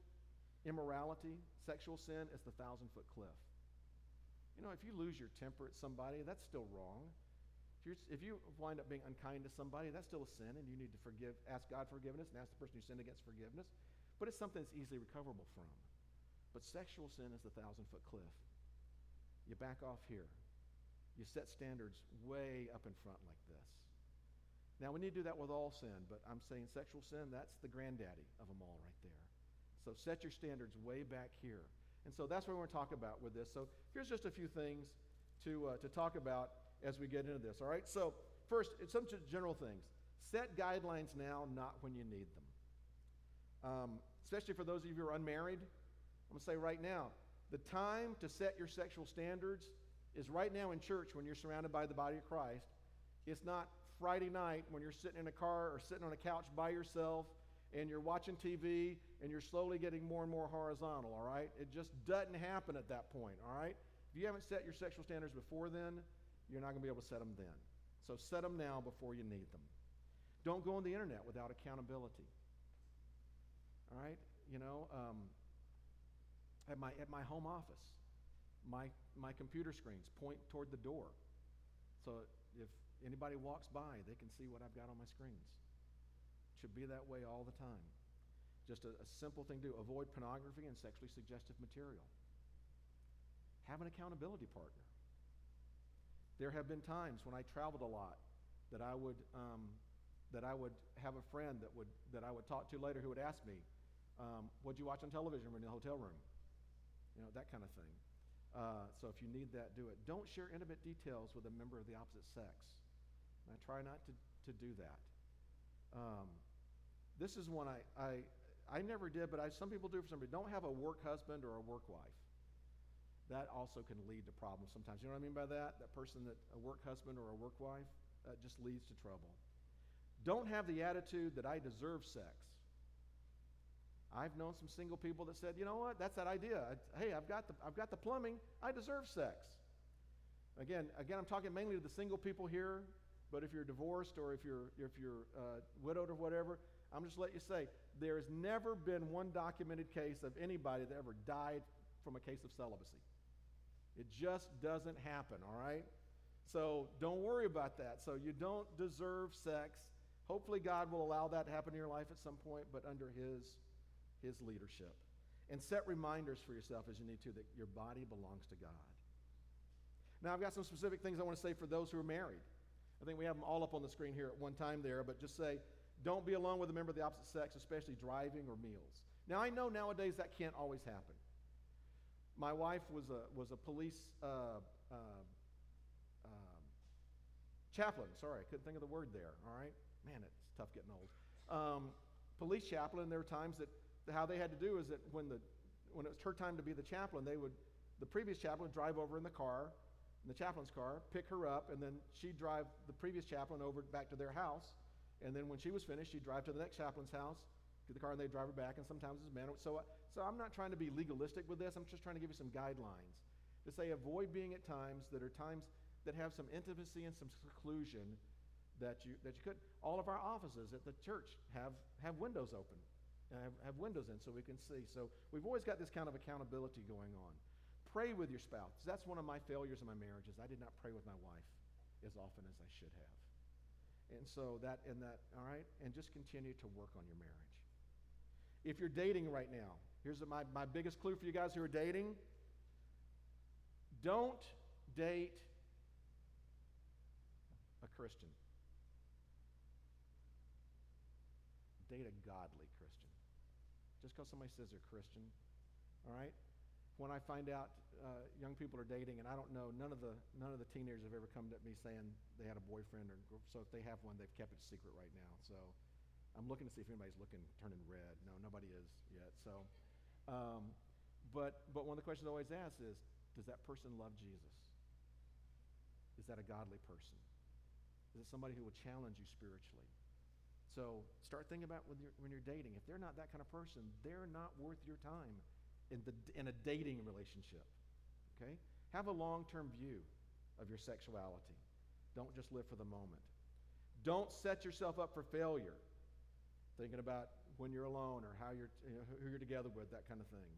immorality, sexual sin as the thousand foot cliff. You know, if you lose your temper at somebody, that's still wrong. If, if you wind up being unkind to somebody, that's still a sin, and you need to forgive, ask God forgiveness, and ask the person you sinned against forgiveness. But it's something that's easily recoverable from. But sexual sin is the thousand foot cliff. You back off here. You set standards way up in front like this. Now, we need to do that with all sin, but I'm saying sexual sin, that's the granddaddy of them all right there. So set your standards way back here. And so that's what we're going to talk about with this. So here's just a few things to, uh, to talk about as we get into this. All right? So, first, some general things. Set guidelines now, not when you need them. Um, especially for those of you who are unmarried, I'm going to say right now the time to set your sexual standards is right now in church when you're surrounded by the body of Christ. It's not Friday night when you're sitting in a car or sitting on a couch by yourself and you're watching TV and you're slowly getting more and more horizontal, all right? It just doesn't happen at that point, all right? If you haven't set your sexual standards before then, you're not going to be able to set them then. So set them now before you need them. Don't go on the internet without accountability. All right? You know, um, at, my, at my home office, my, my computer screens point toward the door. So if anybody walks by, they can see what I've got on my screens. It should be that way all the time. Just a, a simple thing to do avoid pornography and sexually suggestive material. Have an accountability partner. There have been times when I traveled a lot that I would, um, that I would have a friend that, would, that I would talk to later who would ask me, um, What'd you watch on television when in the hotel room? You know, that kind of thing. Uh, so if you need that, do it. Don't share intimate details with a member of the opposite sex. I try not to, to do that. Um, this is one I, I, I never did, but I, some people do for somebody. Don't have a work husband or a work wife that also can lead to problems sometimes. You know what I mean by that? That person that a work husband or a work wife, that just leads to trouble. Don't have the attitude that I deserve sex. I've known some single people that said, you know what, that's that idea. I, hey, I've got, the, I've got the plumbing, I deserve sex. Again, again, I'm talking mainly to the single people here, but if you're divorced or if you're, if you're uh, widowed or whatever, I'm just let you say, there has never been one documented case of anybody that ever died from a case of celibacy. It just doesn't happen, all right? So don't worry about that. So you don't deserve sex. Hopefully, God will allow that to happen in your life at some point, but under His, His leadership. And set reminders for yourself as you need to that your body belongs to God. Now, I've got some specific things I want to say for those who are married. I think we have them all up on the screen here at one time there, but just say, don't be alone with a member of the opposite sex, especially driving or meals. Now, I know nowadays that can't always happen. My wife was a, was a police uh, uh, uh, chaplain. Sorry, I couldn't think of the word there. All right? Man, it's tough getting old. Um, police chaplain, there were times that how they had to do is that when, the, when it was her time to be the chaplain, they would, the previous chaplain would drive over in the car, in the chaplain's car, pick her up, and then she'd drive the previous chaplain over back to their house. And then when she was finished, she'd drive to the next chaplain's house, get the car and they'd drive her back, and sometimes it's man. So, so I'm not trying to be legalistic with this. I'm just trying to give you some guidelines to say avoid being at times that are times that have some intimacy and some seclusion that you that you could. All of our offices at the church have have windows open, have, have windows in so we can see. So we've always got this kind of accountability going on. Pray with your spouse. That's one of my failures in my marriages. I did not pray with my wife as often as I should have. And so that and that, all right, and just continue to work on your marriage. If you're dating right now, here's my, my biggest clue for you guys who are dating don't date a Christian. Date a godly Christian. Just because somebody says they're Christian, all right? When I find out uh, young people are dating, and I don't know, none of the none of the teenagers have ever come to me saying they had a boyfriend, or so if they have one, they've kept it secret right now. So I'm looking to see if anybody's looking turning red. No, nobody is yet. So, um, but but one of the questions I always ask is, does that person love Jesus? Is that a godly person? Is it somebody who will challenge you spiritually? So start thinking about when you're, when you're dating. If they're not that kind of person, they're not worth your time in, the, in a dating relationship. Okay? Have a long term view of your sexuality. Don't just live for the moment. Don't set yourself up for failure, thinking about when you're alone or how you're, you know, who you're together with, that kind of thing.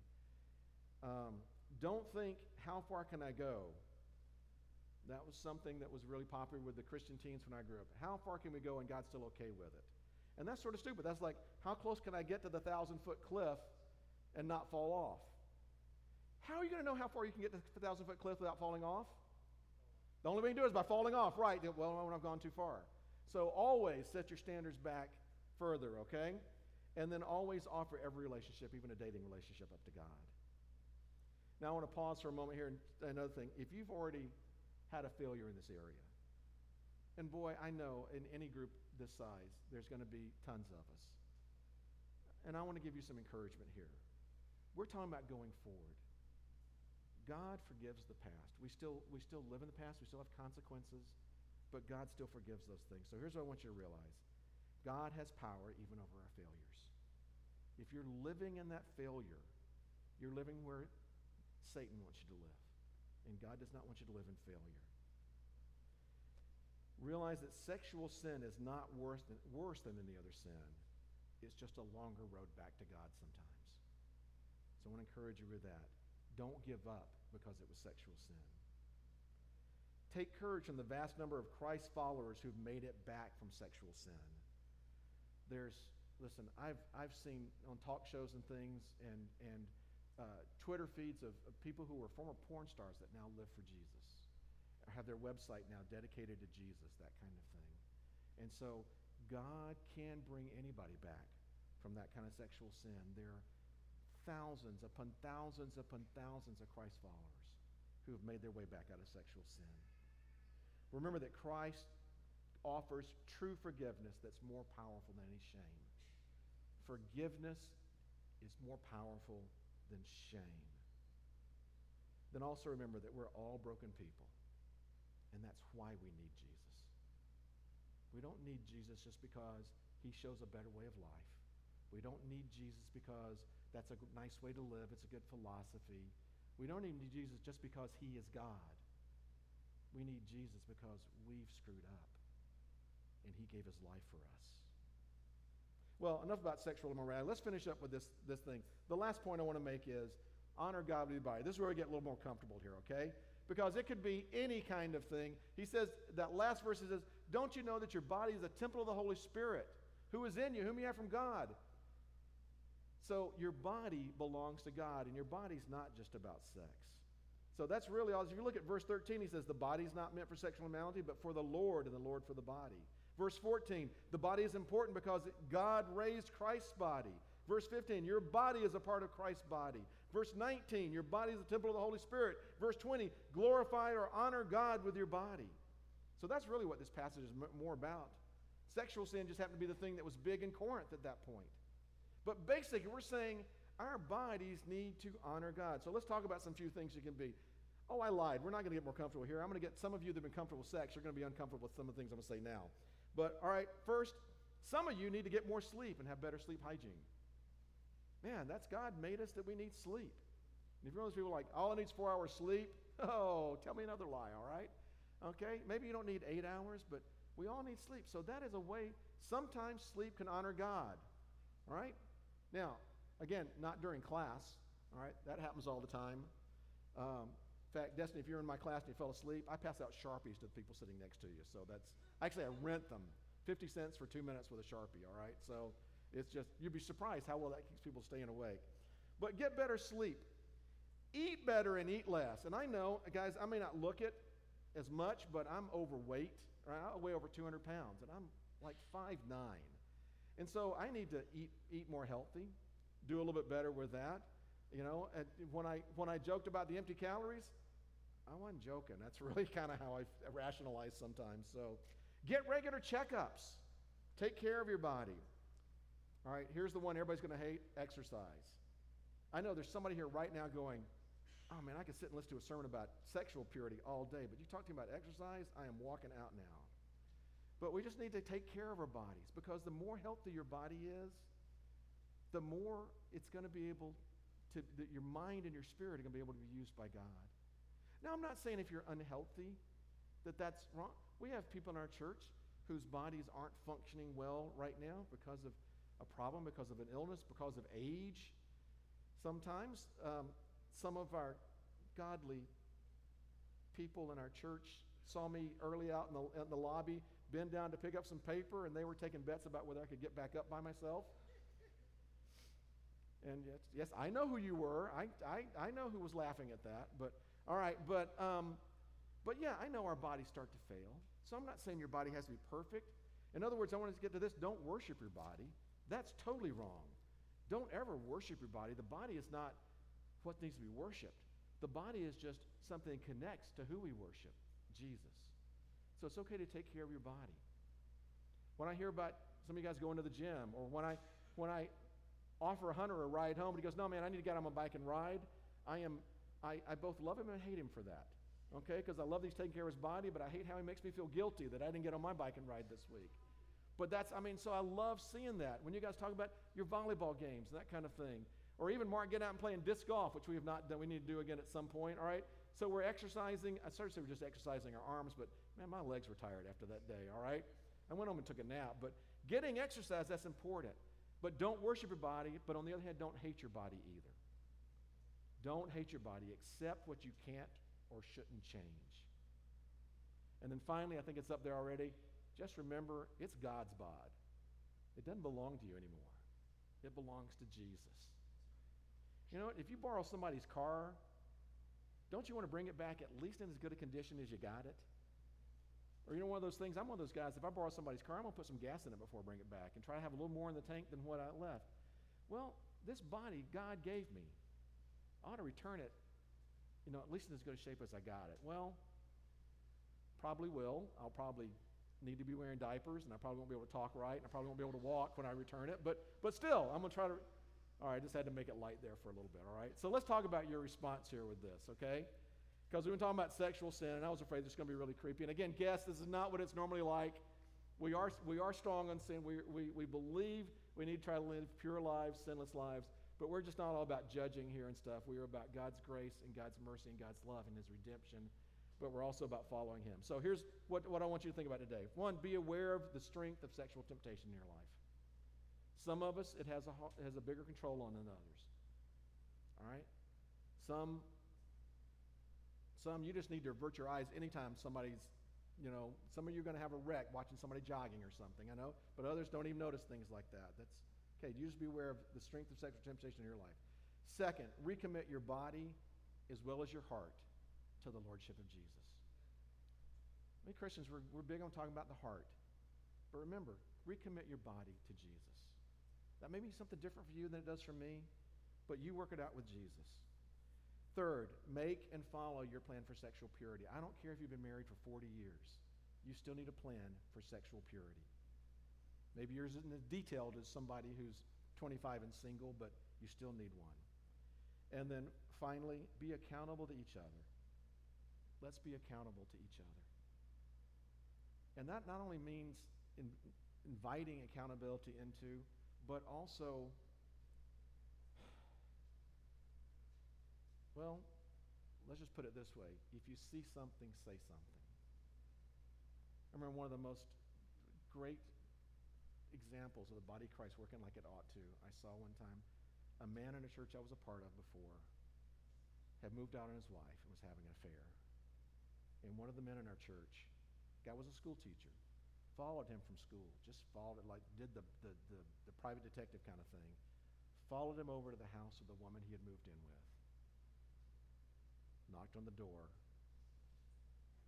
Um, don't think, how far can I go? That was something that was really popular with the Christian teens when I grew up. How far can we go and God's still okay with it? And that's sort of stupid. That's like, how close can I get to the thousand foot cliff and not fall off? How are you going to know how far you can get to the thousand foot cliff without falling off? The only way you can do it is by falling off, right? Well, when I've gone too far. So always set your standards back further, okay? And then always offer every relationship, even a dating relationship, up to God. Now, I want to pause for a moment here and another thing. If you've already had a failure in this area, and boy, I know in any group this size, there's going to be tons of us. And I want to give you some encouragement here. We're talking about going forward. God forgives the past. We still, we still live in the past, we still have consequences, but God still forgives those things. So here's what I want you to realize God has power even over our failures. If you're living in that failure, you're living where Satan wants you to live. And God does not want you to live in failure. Realize that sexual sin is not worse than, worse than any other sin. It's just a longer road back to God sometimes. So I want to encourage you with that. Don't give up because it was sexual sin. Take courage from the vast number of Christ followers who've made it back from sexual sin. There's, listen, I've, I've seen on talk shows and things and, and uh, Twitter feeds of, of people who were former porn stars that now live for Jesus, or have their website now dedicated to Jesus, that kind of thing. And so God can bring anybody back from that kind of sexual sin. There thousands upon thousands upon thousands of Christ followers who have made their way back out of sexual sin. Remember that Christ offers true forgiveness that's more powerful than any shame. Forgiveness is more powerful than shame. Then also remember that we're all broken people, and that's why we need Jesus. We don't need Jesus just because he shows a better way of life. We don't need Jesus because that's a nice way to live, it's a good philosophy. We don't even need Jesus just because he is God. We need Jesus because we've screwed up and he gave his life for us. Well, enough about sexual immorality. Let's finish up with this, this thing. The last point I want to make is honor God with your body. This is where we get a little more comfortable here, okay? Because it could be any kind of thing. He says, that last verse He says, Don't you know that your body is a temple of the Holy Spirit, who is in you, whom you have from God? So your body belongs to God, and your body's not just about sex. So that's really all. If you look at verse 13, he says, The body's not meant for sexual immorality, but for the Lord, and the Lord for the body. Verse 14, the body is important because God raised Christ's body. Verse 15, your body is a part of Christ's body. Verse 19, your body is a temple of the Holy Spirit. Verse 20, glorify or honor God with your body. So that's really what this passage is more about. Sexual sin just happened to be the thing that was big in Corinth at that point. But basically, we're saying our bodies need to honor God. So let's talk about some few things you can be. Oh, I lied. We're not going to get more comfortable here. I'm going to get some of you that have been comfortable with sex, you're going to be uncomfortable with some of the things I'm going to say now. But all right, first, some of you need to get more sleep and have better sleep hygiene. Man, that's God made us that we need sleep. And if you're one of those people like, all I need is four hours sleep, oh, tell me another lie, all right? Okay, maybe you don't need eight hours, but we all need sleep. So that is a way, sometimes sleep can honor God, all right? Now, again, not during class, all right? That happens all the time. Um, in fact, Destiny, if you're in my class and you fell asleep, I pass out Sharpies to the people sitting next to you. So that's, actually, I rent them. 50 cents for two minutes with a Sharpie, all right? So it's just, you'd be surprised how well that keeps people staying awake. But get better sleep. Eat better and eat less. And I know, guys, I may not look it as much, but I'm overweight. Right? I weigh over 200 pounds, and I'm like 5'9". And so I need to eat, eat more healthy, do a little bit better with that. You know, and when I, when I joked about the empty calories, I wasn't joking. That's really kind of how I rationalize sometimes. So get regular checkups. Take care of your body. All right, here's the one everybody's going to hate exercise. I know there's somebody here right now going, oh man, I could sit and listen to a sermon about sexual purity all day, but you talk to me about exercise, I am walking out now. But we just need to take care of our bodies because the more healthy your body is, the more it's going to be able to, that your mind and your spirit are going to be able to be used by God. Now, I'm not saying if you're unhealthy that that's wrong. We have people in our church whose bodies aren't functioning well right now because of a problem, because of an illness, because of age. Sometimes um, some of our godly people in our church saw me early out in the, in the lobby, bend down to pick up some paper, and they were taking bets about whether I could get back up by myself. And yes, yes I know who you were. I, I, I know who was laughing at that. But, all right, but, um, but yeah, I know our bodies start to fail. So I'm not saying your body has to be perfect. In other words, I want to get to this don't worship your body. That's totally wrong. Don't ever worship your body. The body is not what needs to be worshiped. The body is just something that connects to who we worship Jesus. So it's okay to take care of your body. When I hear about some of you guys going to the gym, or when I, when I offer a hunter a ride home, and he goes, No, man, I need to get on my bike and ride, I, am, I, I both love him and hate him for that. Okay? Because I love that he's taking care of his body, but I hate how he makes me feel guilty that I didn't get on my bike and ride this week. But that's, I mean, so I love seeing that. When you guys talk about your volleyball games and that kind of thing, or even Mark getting out and playing disc golf, which we have not done, we need to do again at some point, all right? So we're exercising. I started to say we're just exercising our arms, but man, my legs were tired after that day, all right? I went home and took a nap. But getting exercise, that's important. But don't worship your body, but on the other hand, don't hate your body either. Don't hate your body. Accept what you can't or shouldn't change. And then finally, I think it's up there already. Just remember, it's God's bod. It doesn't belong to you anymore. It belongs to Jesus. You know, if you borrow somebody's car, don't you want to bring it back at least in as good a condition as you got it? Or you know, one of those things, I'm one of those guys, if I borrow somebody's car, I'm going to put some gas in it before I bring it back and try to have a little more in the tank than what I left. Well, this body God gave me, I ought to return it, you know, at least in as good a shape as I got it. Well, probably will. I'll probably need to be wearing diapers, and I probably won't be able to talk right, and I probably won't be able to walk when I return it. But, but still, I'm going to try to all right, I just had to make it light there for a little bit, all right? So let's talk about your response here with this, okay? Because we've been talking about sexual sin, and I was afraid this is going to be really creepy. And again, guess this is not what it's normally like. We are, we are strong on sin. We, we, we believe we need to try to live pure lives, sinless lives, but we're just not all about judging here and stuff. We are about God's grace and God's mercy and God's love and His redemption, but we're also about following Him. So here's what, what I want you to think about today. One, be aware of the strength of sexual temptation in your life. Some of us, it has a, it has a bigger control on than others. All right? Some, some you just need to avert your eyes anytime somebody's, you know, some of you are going to have a wreck watching somebody jogging or something, I know, but others don't even notice things like that. That's, okay, you just be aware of the strength of sexual temptation in your life. Second, recommit your body as well as your heart to the Lordship of Jesus. We Christians, we're, we're big on talking about the heart. But remember, recommit your body to Jesus. That may be something different for you than it does for me, but you work it out with Jesus. Third, make and follow your plan for sexual purity. I don't care if you've been married for 40 years, you still need a plan for sexual purity. Maybe yours isn't as detailed as somebody who's 25 and single, but you still need one. And then finally, be accountable to each other. Let's be accountable to each other. And that not only means in, inviting accountability into but also, well, let's just put it this way if you see something, say something. I remember one of the most great examples of the body of Christ working like it ought to. I saw one time a man in a church I was a part of before had moved out on his wife and was having an affair. And one of the men in our church, guy was a school teacher, followed him from school, just followed it, like did the, the, the, the private detective kind of thing, followed him over to the house of the woman he had moved in with, knocked on the door,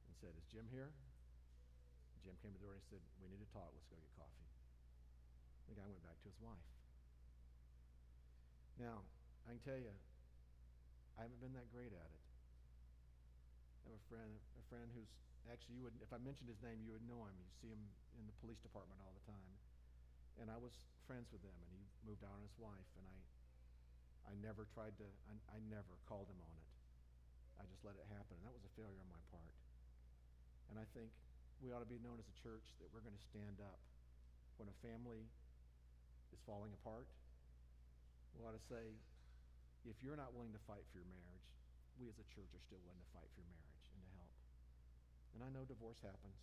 and said, Is Jim here? Jim came to the door and he said, We need to talk. Let's go get coffee. The guy went back to his wife. Now, I can tell you, I haven't been that great at it. I have a friend, a friend who's actually you would, if I mentioned his name, you would know him. You see him in the police department all the time. And I was friends with him, and he moved out on his wife, and I, I never tried to, I, I never called him on it. I just let it happen, and that was a failure on my part. And I think we ought to be known as a church that we're going to stand up when a family is falling apart. We ought to say, if you're not willing to fight for your marriage, we as a church are still willing to fight for your marriage. And I know divorce happens.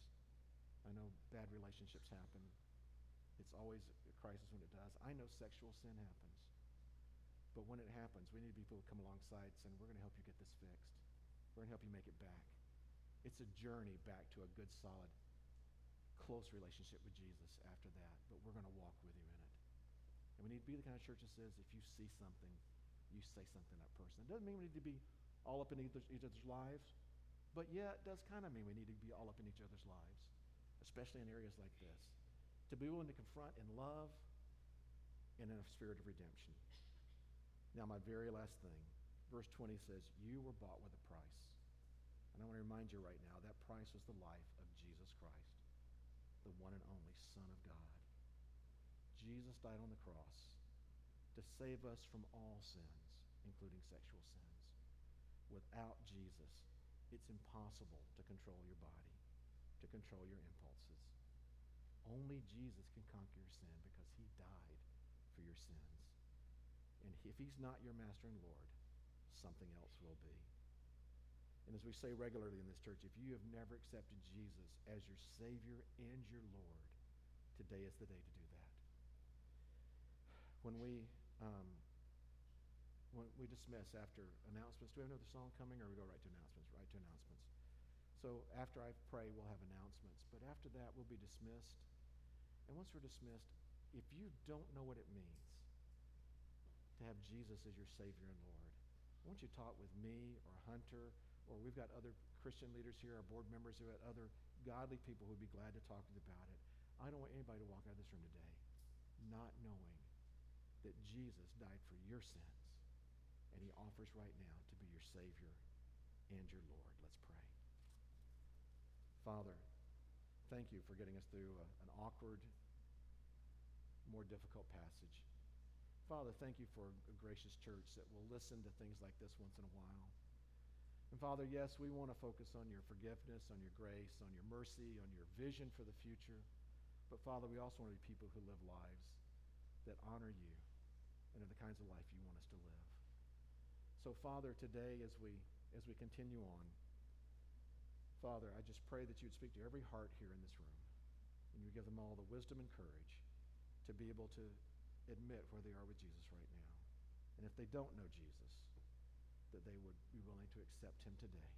I know bad relationships happen. It's always a crisis when it does. I know sexual sin happens. But when it happens, we need people who come alongside saying, we're going to help you get this fixed. We're going to help you make it back. It's a journey back to a good, solid, close relationship with Jesus after that. But we're going to walk with you in it. And we need to be the kind of church that says, if you see something, you say something to that person. It doesn't mean we need to be all up in each other's lives, but yeah, it does kind of mean we need to be all up in each other's lives, especially in areas like this. To be willing to confront in love and in a spirit of redemption. Now, my very last thing, verse 20 says, You were bought with a price. And I want to remind you right now that price was the life of Jesus Christ, the one and only Son of God. Jesus died on the cross to save us from all sins, including sexual sins. Without Jesus, it's impossible to control your body, to control your impulses. Only Jesus can conquer your sin because he died for your sins. And if he's not your master and Lord, something else will be. And as we say regularly in this church, if you have never accepted Jesus as your Savior and your Lord, today is the day to do that. When we um, when we dismiss after announcements, do we have another song coming, or we go right to announcements? To announcements. So after I pray, we'll have announcements. But after that, we'll be dismissed. And once we're dismissed, if you don't know what it means to have Jesus as your Savior and Lord. I want you to talk with me or Hunter, or we've got other Christian leaders here, our board members who have other godly people who would be glad to talk to you about it. I don't want anybody to walk out of this room today not knowing that Jesus died for your sins, and he offers right now to be your Savior and your Lord. Let's pray. Father, thank you for getting us through a, an awkward, more difficult passage. Father, thank you for a gracious church that will listen to things like this once in a while. And Father, yes, we want to focus on your forgiveness, on your grace, on your mercy, on your vision for the future. But Father, we also want to be people who live lives that honor you and are the kinds of life you want us to live. So Father, today as we as we continue on, Father, I just pray that you would speak to every heart here in this room and you give them all the wisdom and courage to be able to admit where they are with Jesus right now. And if they don't know Jesus, that they would be willing to accept him today.